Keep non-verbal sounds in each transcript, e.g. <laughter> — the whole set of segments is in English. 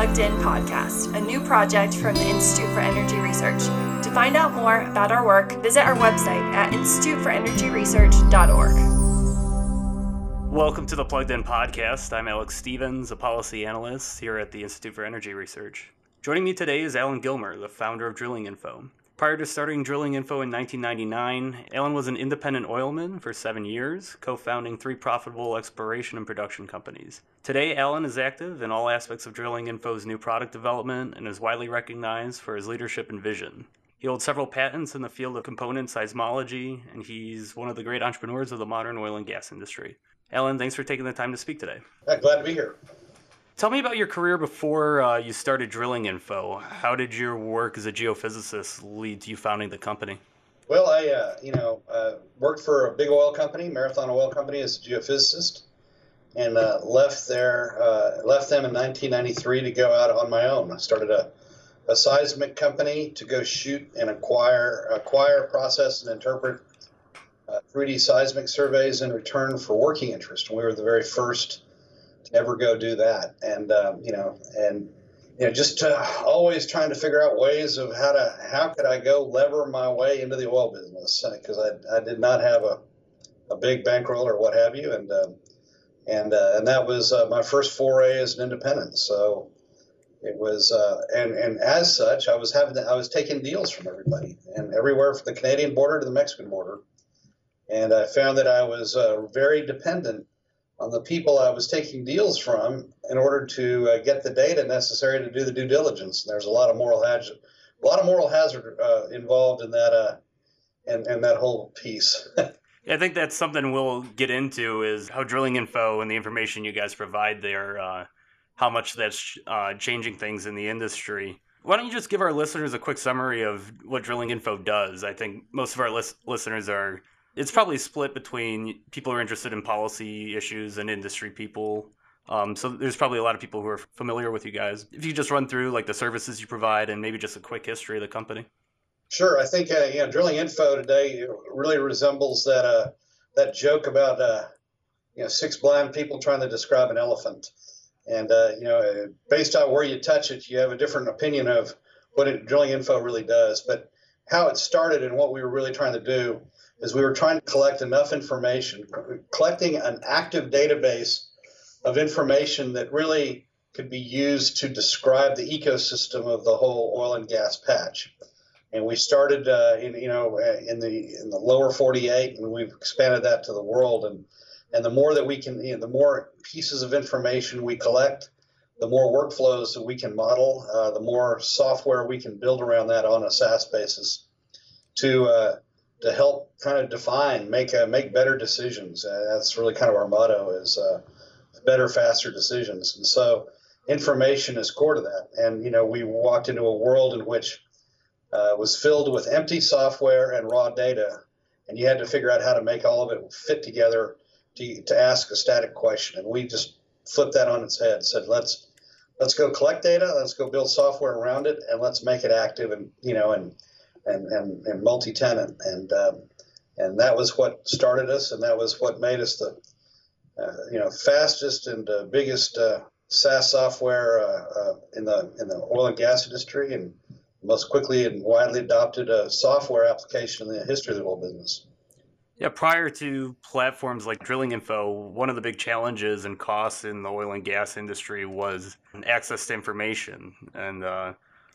Plugged In podcast, a new project from the Institute for Energy Research. To find out more about our work, visit our website at instituteforenergyresearch.org. Welcome to the Plugged In podcast. I'm Alex Stevens, a policy analyst here at the Institute for Energy Research. Joining me today is Allen Gilmer, the founder of Drilling Info. Prior to starting Drilling Info in 1999, Allen was an independent oilman for seven years, co founding three profitable exploration and production companies. Today, Allen is active in all aspects of Drilling Info's new product development and is widely recognized for his leadership and vision. He holds several patents in the field of component seismology, and he's one of the great entrepreneurs of the modern oil and gas industry. Allen, thanks for taking the time to speak today. glad to be here. Tell me about your career before uh, you started Drilling Info. How did your work as a geophysicist lead to you founding the company? Well, I, uh, you know, uh, worked for a big oil company, Marathon Oil Company, as a geophysicist, and uh, left there, uh, left them in 1993 to go out on my own. I started a, a seismic company to go shoot and acquire, acquire, process, and interpret 3D uh, seismic surveys in return for working interest. And we were the very first ever go do that. And um, you know, and you know, just always trying to figure out ways of how to how could I go lever my way into the oil business because I, I did not have a, a big bankroll or what have you, and um, and uh, and that was uh, my first foray as an independent. So it was uh, and and as such, I was having to, I was taking deals from everybody and everywhere from the Canadian border to the Mexican border, and I found that I was uh, very dependent on the people I was taking deals from in order to uh, get the data necessary to do the due diligence. And there's a lot of moral hazard, a lot of moral hazard uh, involved in that, uh, that whole piece. <laughs> I think that's something we'll get into is how drilling info and the information you guys provide there, uh, how much that's uh, changing things in the industry. Why don't you just give our listeners a quick summary of what drilling info does? I think most of our lis- listeners are it's probably split between people who are interested in policy issues and industry people. Um, so there's probably a lot of people who are familiar with you guys. If you just run through like the services you provide and maybe just a quick history of the company. Sure, I think uh, you know drilling info today really resembles that uh, that joke about uh, you know six blind people trying to describe an elephant, and uh, you know based on where you touch it, you have a different opinion of what it, drilling info really does. But how it started and what we were really trying to do is we were trying to collect enough information, collecting an active database of information that really could be used to describe the ecosystem of the whole oil and gas patch. And we started uh, in you know in the in the lower 48, and we've expanded that to the world. And and the more that we can, you know, the more pieces of information we collect, the more workflows that we can model, uh, the more software we can build around that on a SaaS basis to uh, to help kind of define, make uh, make better decisions. Uh, that's really kind of our motto: is uh, better, faster decisions. And so, information is core to that. And you know, we walked into a world in which uh, was filled with empty software and raw data, and you had to figure out how to make all of it fit together to to ask a static question. And we just flipped that on its head. Said, let's let's go collect data, let's go build software around it, and let's make it active and you know and and, and, and multi-tenant. And, um, and that was what started us, and that was what made us the, uh, you know, fastest and uh, biggest uh, SaaS software uh, uh, in the in the oil and gas industry, and most quickly and widely adopted uh, software application in the history of the oil business. Yeah, prior to platforms like Drilling Info, one of the big challenges and costs in the oil and gas industry was access to information. And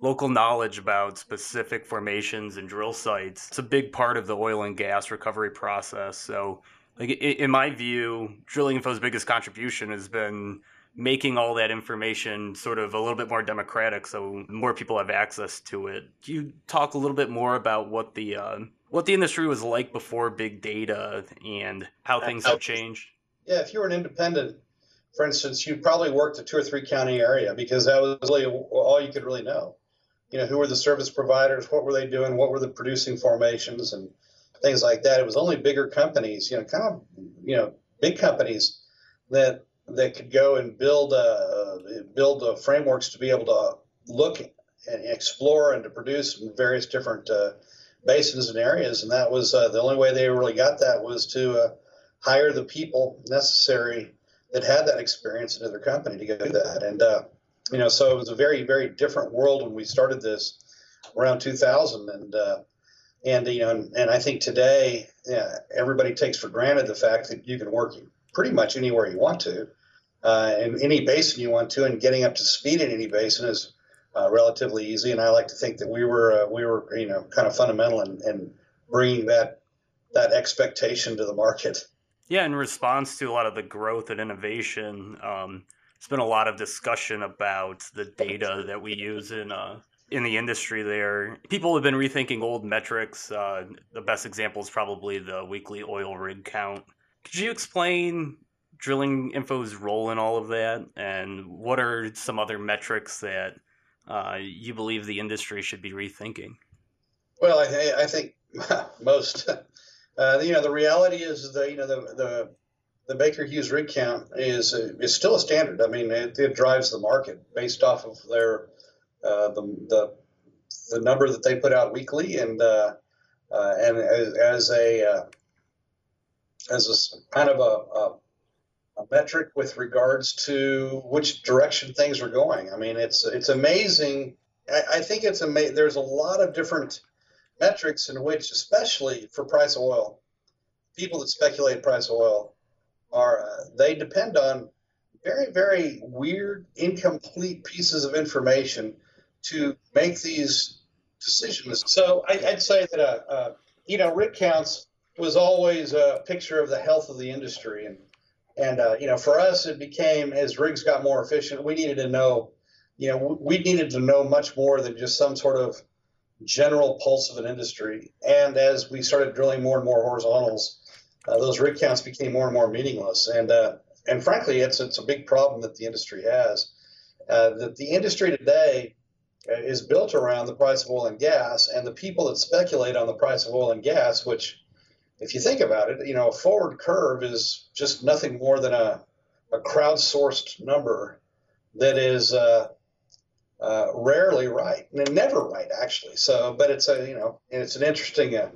local knowledge about specific formations and drill sites. It's a big part of the oil and gas recovery process. So, like in my view, Drilling Info's biggest contribution has been making all that information sort of a little bit more democratic, so more people have access to it. Do you talk a little bit more about what the uh, what the industry was like before big data and how things have changed? Yeah, if you were an independent for instance, you probably worked a two or three county area because that was really all you could really know you know, who were the service providers? What were they doing? What were the producing formations and things like that? It was only bigger companies, you know, kind of, you know, big companies that that could go and build uh, build uh, frameworks to be able to look and explore and to produce in various different uh, basins and areas. And that was uh, the only way they really got that was to uh, hire the people necessary that had that experience into their company to go do that. And uh, you know, so it was a very, very different world when we started this around 2000. And, uh, and you know, and, and I think today, yeah, everybody takes for granted the fact that you can work pretty much anywhere you want to, uh, in any basin you want to, and getting up to speed in any basin is uh, relatively easy. And I like to think that we were, uh, we were, you know, kind of fundamental in, in bringing that that expectation to the market. Yeah, in response to a lot of the growth and innovation, um, there's been a lot of discussion about the data that we use in uh, in the industry. There, people have been rethinking old metrics. Uh, the best example is probably the weekly oil rig count. Could you explain drilling info's role in all of that, and what are some other metrics that uh, you believe the industry should be rethinking? Well, I, I think <laughs> most <laughs> uh, you know, the reality is the you know the the the Baker Hughes rig count is is still a standard. I mean, it, it drives the market based off of their uh, the, the the number that they put out weekly, and uh, uh, and as, as a uh, as a kind of a, a, a, metric with regards to which direction things are going. I mean, it's it's amazing. I, I think it's amazing. There's a lot of different metrics in which, especially for price of oil, people that speculate price of oil are uh, they depend on very very weird, incomplete pieces of information to make these decisions. So I, would say that uh, uh, you know rig counts was always a picture of the health of the industry, and and uh, you know for us it became as rigs got more efficient, we needed to know, you know, we needed to know much more than just some sort of general pulse of an industry. And as we started drilling more and more horizontals, uh, those rig counts became more and more meaningless. And uh, and frankly, it's it's a big problem that the industry has. Uh, that the industry today uh, is built around the price of oil and gas, and the people that speculate on the price of oil and gas, which, if you think about it, you know, a forward curve is just nothing more than a a crowdsourced number that is uh, uh, rarely right, and never right actually. So, but it's a you know, and it's an interesting, uh,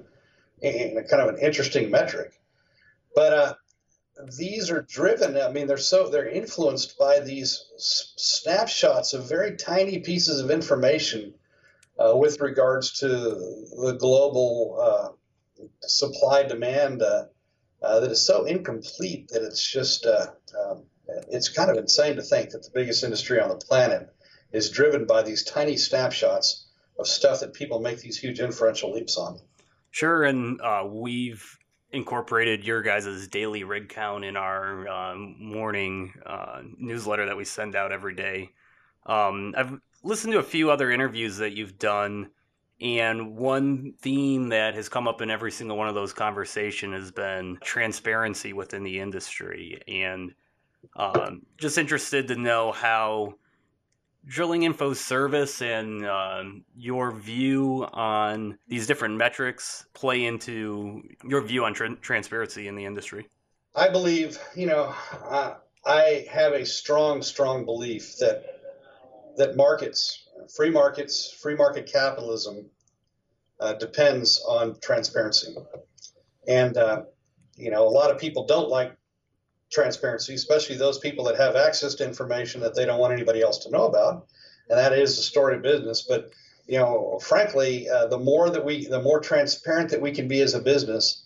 kind of an interesting metric. But uh, these are driven. I mean, they're so they're influenced by these s- snapshots of very tiny pieces of information uh, with regards to the global uh, supply demand uh, uh, that is so incomplete that it's just um, it's kind of insane to think that the biggest industry on the planet is driven by these tiny snapshots of stuff that people make these huge inferential leaps on. Sure, and uh, we've incorporated your guys' daily rig count in our um, morning uh, newsletter that we send out every day. Um, I've listened to a few other interviews that you've done, and one theme that has come up in every single one of those conversations has been transparency within the industry. And um, just interested to know how drilling info service and uh, your view on these different metrics play into your view on tra- transparency in the industry? I believe, you know, I, I have a strong, strong belief that that markets, free markets, free market capitalism uh, depends on transparency. And, uh, you know, a lot of people don't like transparency, especially those people that have access to information that they don't want anybody else to know about, and that is the story of business. But you know, frankly, uh, the more that we, the more transparent that we can be as a business,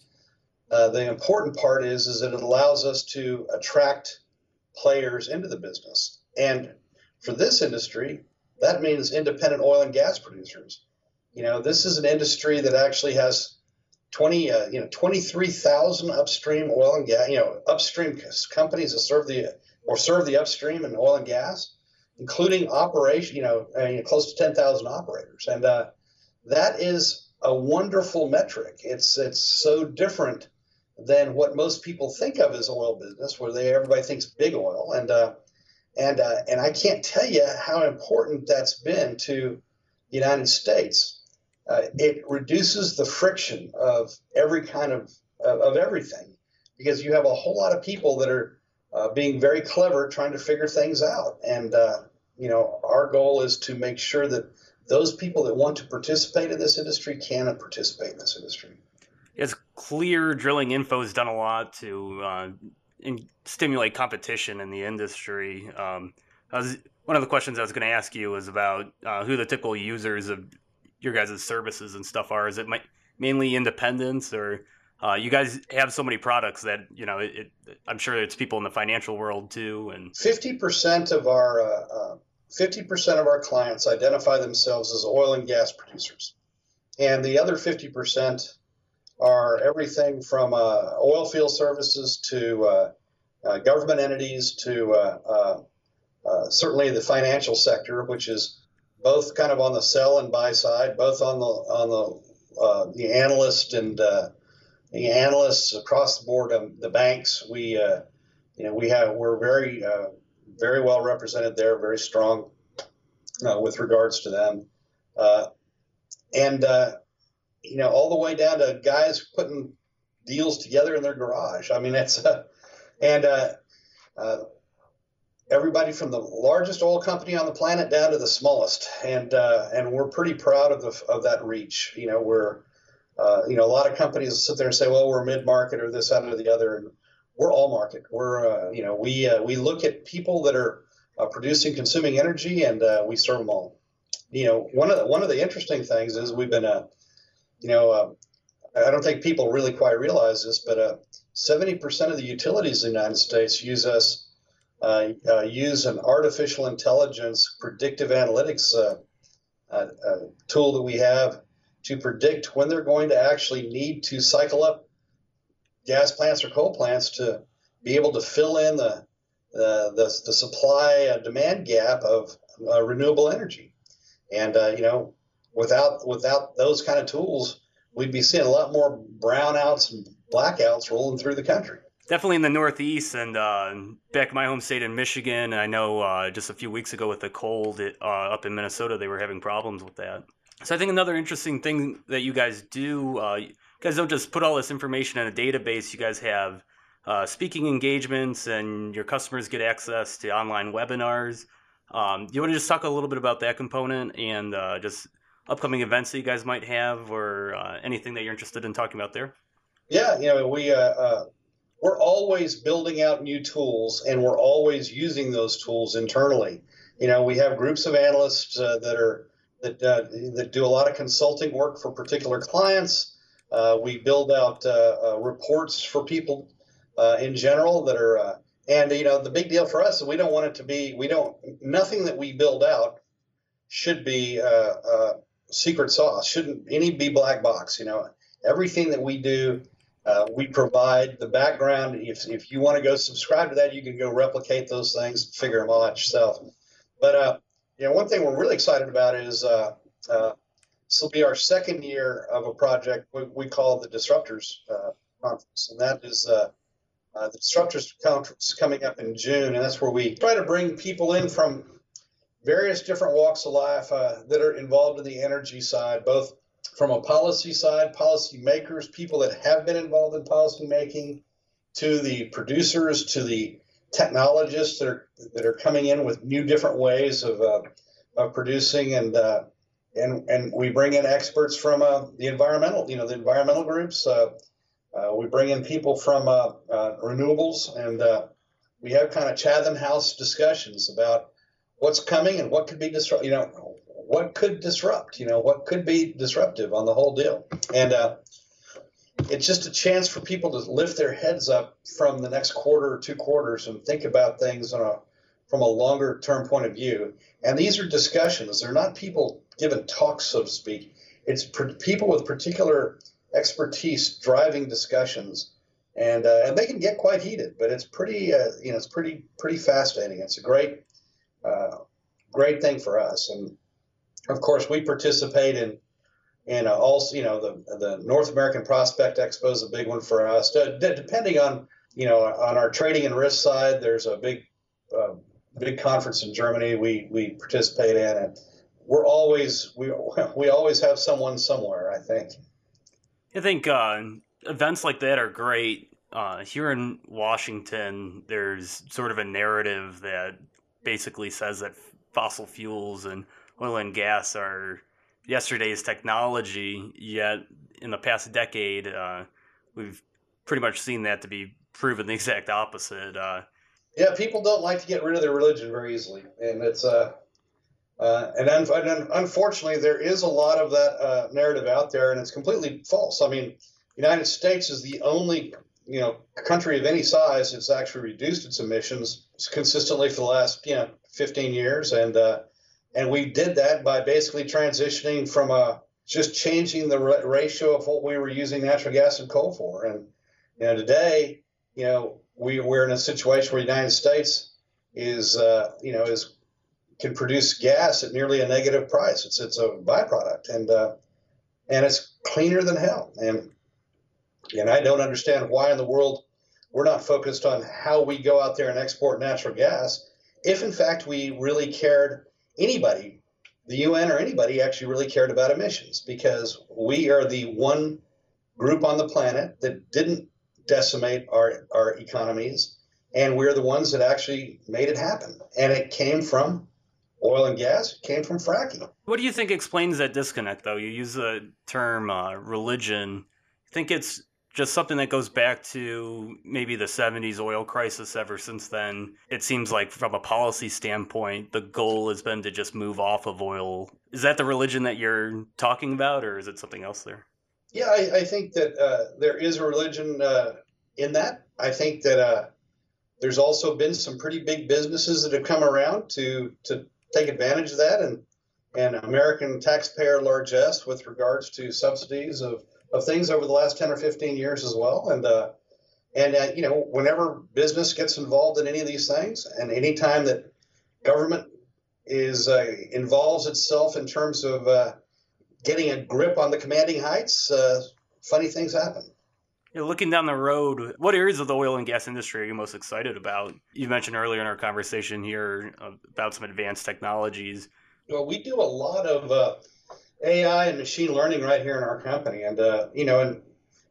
uh, the important part is is that it allows us to attract players into the business. And for this industry, that means independent oil and gas producers. You know, this is an industry that actually has 20, uh, you know, 23,000 upstream oil and gas, you know, upstream companies that serve the or serve the upstream in oil and gas, including operation, you know, I mean, close to 10,000 operators. And uh, that is a wonderful metric. It's, it's so different than what most people think of as oil business, where they everybody thinks big oil. And, uh, and, uh, and I can't tell you how important that's been to the United States uh, it reduces the friction of every kind of, of, everything because you have a whole lot of people that are uh, being very clever trying to figure things out. And, uh, you know, our goal is to make sure that those people that want to participate in this industry can participate in this industry. It's clear drilling info has done a lot to uh, in, stimulate competition in the industry. Um, was one of the questions I was going to ask you was about uh, who the typical users of your guys' services and stuff are. Is it mainly independents, or uh, you guys have so many products that you know? It, it, I'm sure it's people in the financial world too. And fifty percent of our uh, uh, fifty percent of our clients identify themselves as oil and gas producers, and the other fifty percent are everything from uh, oil field services to government entities to uh, certainly the financial sector, which is both kind of on the sell and buy side, both on the on the uh, the analyst and uh, the analysts across the board, um, the banks. We uh, you know we have we're very uh, very well represented there, very strong with regards to them, and you know all the way down to guys putting deals together in their garage. I mean, it's and everybody from the largest oil company on the planet down to the smallest, and uh, and we're pretty proud of the of that reach. You know, we're uh, you know a lot of companies sit there and say, well, we're mid market or this, that, or the other, and we're all market. We're uh, you know we uh, we look at people that are uh, producing, consuming energy, and uh, we serve them all. You know, one of the, one of the interesting things is we've been a you know. I don't think people really quite realize this, but 70% of the utilities in the United States use us uh, uh, use an artificial intelligence predictive analytics uh, uh, uh, tool that we have to predict when they're going to actually need to cycle up gas plants or coal plants to be able to fill in the the, the, the supply demand gap of renewable energy. And you know, without without those kind of tools, we'd be seeing a lot more brownouts and blackouts rolling through the country definitely in the Northeast and uh, back my home state in Michigan. I know uh, just a few weeks ago with the cold it, uh, up in Minnesota, they were having problems with that. So I think another interesting thing that you guys do, uh, you guys don't just put all this information in a database. You guys have uh, speaking engagements, and your customers get access to online webinars. Um, do you want to just talk a little bit about that component and uh, just upcoming events that you guys might have, or anything that you're interested in talking about there? Yeah, you know, we we're always building out new tools and we're always using those tools internally. You know, we have groups of analysts uh, that are that uh, that do a lot of consulting work for particular clients. Uh, we build out uh, uh, reports for people uh, in general that are and you know the big deal for us is we don't want it to be we don't nothing that we build out should be secret sauce shouldn't any be black box you know everything that we do uh, we provide the background. If, if you want to go subscribe to that, you can go replicate those things, figure them all out yourself. But uh, you know, one thing we're really excited about is uh, uh this will be our second year of a project we, we call the Disruptors uh, Conference, and that is uh, the Disruptors Conference coming up in June, and that's where we try to bring people in from various different walks of life that are involved in the energy side, both from a policy side, policy makers, people that have been involved in policy making, to the producers, to the technologists that are that are coming in with new different ways of uh, of producing. And uh, and and we bring in experts from uh, the environmental you know the environmental groups. Uh, uh, we bring in people from uh, renewables. And we have kind of Chatham House discussions about what's coming and what could be disrupted you know what could disrupt, you know, what could be disruptive on the whole deal. And uh, it's just a chance for people to lift their heads up from the next quarter or two quarters and think about things on a from a longer term point of view. And these are discussions. They're not people giving talks, so to speak. It's people with particular expertise driving discussions, and uh, and they can get quite heated. But it's pretty, uh, you know, it's pretty pretty fascinating. It's a great, uh, great thing for us. And of course, we participate in in uh, also, you know, the the North American Prospect Expo is a big one for us. D- depending on you know on our trading and risk side, there's a big uh, big conference in Germany we we participate in, and we're always we <laughs> we always have someone somewhere. I think. I think uh, events like that are great. Uh, here in Washington, there's sort of a narrative that basically says that fossil fuels and oil and gas are yesterday's technology, yet in the past decade, uh, we've pretty much seen that to be proven the exact opposite. Uh, Yeah, people don't like to get rid of their religion very easily, and it's uh, uh and, un- and unfortunately, there is a lot of that uh, narrative out there, and it's completely false. I mean, United States is the only you know country of any size that's actually reduced its emissions consistently for the last you know 15 years, and uh, and we did that by basically transitioning from a just changing the ratio of what we were using natural gas and coal for. And you know, today, you know, we, we're in a situation where the United States is, uh, you know, is can produce gas at nearly a negative price. It's it's a byproduct, and uh, and it's cleaner than hell. And and I don't understand why in the world we're not focused on how we go out there and export natural gas. If in fact we really cared, anybody the UN or anybody actually really cared about emissions because we are the one group on the planet that didn't decimate our, our economies. And we're the ones that actually made it happen. And it came from oil and gas, it came from fracking. What do you think explains that disconnect, though? You use the term uh, religion. I think it's just something that goes back to maybe the 70s oil crisis ever since then. It seems like from a policy standpoint the goal has been to just move off of oil. Is that the religion that you're talking about or is it something else there? Yeah i, I think that uh, there is a religion uh, in that. I think that uh, there's also been some pretty big businesses that have come around to to take advantage of that. And and american taxpayer largesse with regards to subsidies of of things over the last 10 or 15 years as well. And, uh, and uh, you know, whenever business gets involved in any of these things, and anytime that government is uh, involves itself in terms of uh, getting a grip on the commanding heights, uh, funny things happen. Yeah, looking down the road, what areas of the oil and gas industry are you most excited about? You mentioned earlier in our conversation here about some advanced technologies. Well, we do a lot of uh, AI and machine learning right here in our company, and uh, you know, and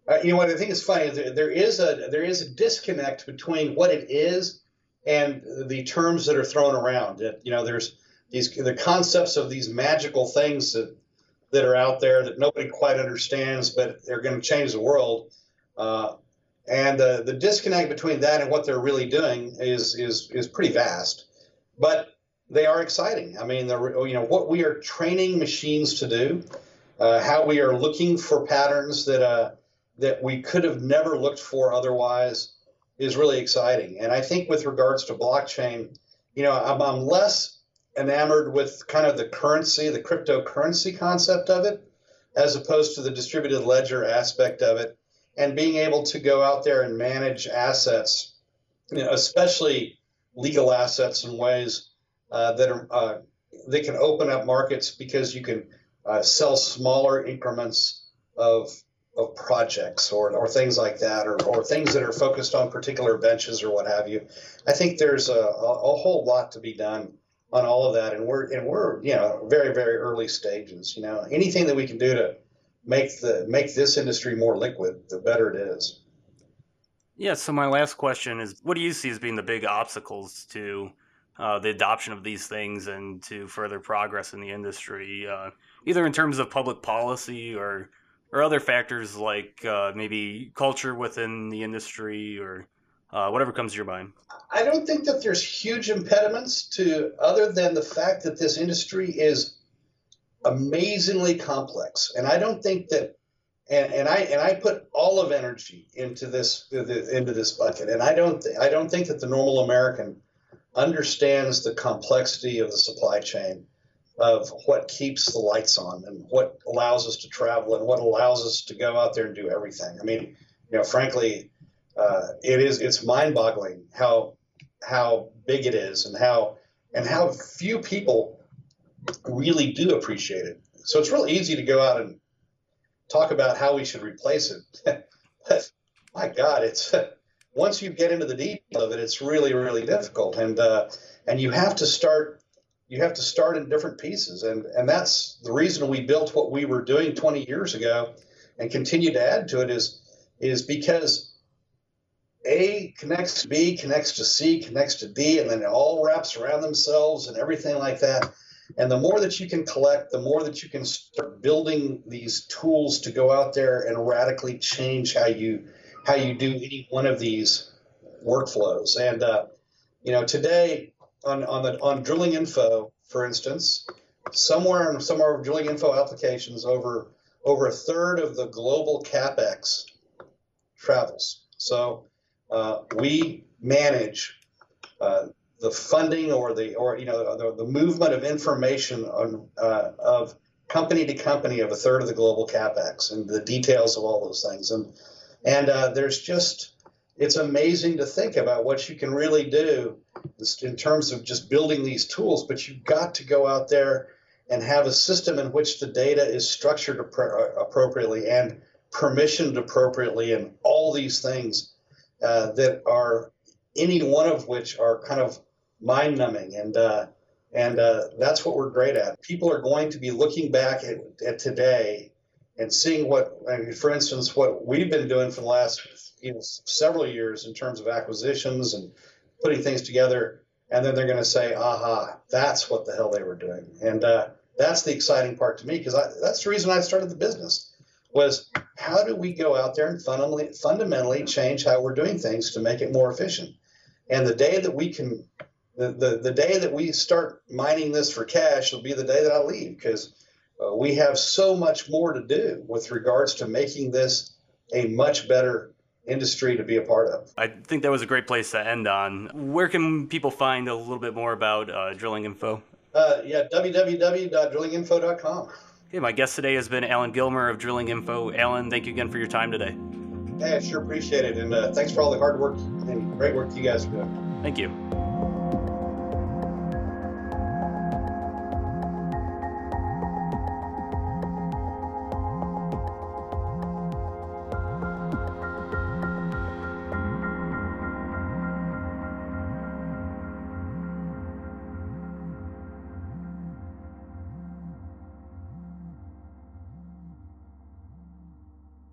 uh, you know what I think is funny is there, there is a there is a disconnect between what it is and the terms that are thrown around. It, you know, there's these the concepts of these magical things that that are out there that nobody quite understands, but they're going to change the world. Uh, and uh, the disconnect between that and what they're really doing is is is pretty vast. But they are exciting. I mean, you know what we are training machines to do, uh, how we are looking for patterns that uh, that we could have never looked for otherwise is really exciting. And I think with regards to blockchain, you know, I'm, I'm less enamored with kind of the currency, the cryptocurrency concept of it, as opposed to the distributed ledger aspect of it, and being able to go out there and manage assets, you know, especially legal assets in ways uh, that are uh, they can open up markets because you can uh, sell smaller increments of of projects or, or things like that or, or things that are focused on particular benches or what have you. I think there's a, a, a whole lot to be done on all of that and we're and we're you know very very early stages you know anything that we can do to make the make this industry more liquid the better it is yeah so my last question is what do you see as being the big obstacles to uh, the adoption of these things and to further progress in the industry, uh, either in terms of public policy or or other factors like uh, maybe culture within the industry or uh, whatever comes to your mind. I don't think that there's huge impediments to other than the fact that this industry is amazingly complex, and I don't think that. And, and I and I put all of energy into this into this bucket, and I don't th- I don't think that the normal American understands the complexity of the supply chain of what keeps the lights on and what allows us to travel and what allows us to go out there and do everything. I mean, you know, frankly, uh, it is it's mind-boggling how how big it is and how and how few people really do appreciate it. So it's real easy to go out and talk about how we should replace it. <laughs> but my God, it's once you get into the detail of it, it's really, really difficult. And uh, and you have to start you have to start in different pieces. And and that's the reason we built what we were doing 20 years ago and continue to add to it is is because A connects to B, connects to C, connects to D, and then it all wraps around themselves and everything like that. And the more that you can collect, the more that you can start building these tools to go out there and radically change how you how you do any one of these workflows. And uh, you know, today on on the on drilling info, for instance, somewhere in some of our drilling info applications, over over a third of the global capex travels. So uh, we manage uh, the funding or the or you know the, the movement of information on uh, of company to company of a third of the global capex and the details of all those things and and uh, there's just it's amazing to think about what you can really do in terms of just building these tools but you've got to go out there and have a system in which the data is structured uh, appropriately and permissioned appropriately and all these things uh, that are any one of which are kind of mind numbing and uh, and uh, that's what we're great at. People are going to be looking back at, at today and seeing what, I mean, for instance, what we've been doing for the last you know, several years in terms of acquisitions and putting things together. And then they're going to say, aha, that's what the hell they were doing. And uh, that's the exciting part to me because that's the reason I started the business was how do we go out there and fundamentally, fundamentally change how we're doing things to make it more efficient? And the day that we can the, the, the day that we start mining this for cash will be the day that I leave because uh, we have so much more to do with regards to making this a much better industry to be a part of. I think that was a great place to end on. Where can people find a little bit more about uh, drilling info? Uh, yeah, www.drillinginfo.com. Okay, my guest today has been Allen Gilmer of Drilling Info. Allen, thank you again for your time today. Hey, I sure appreciate it. And uh, thanks for all the hard work and great work you guys are doing. Thank you.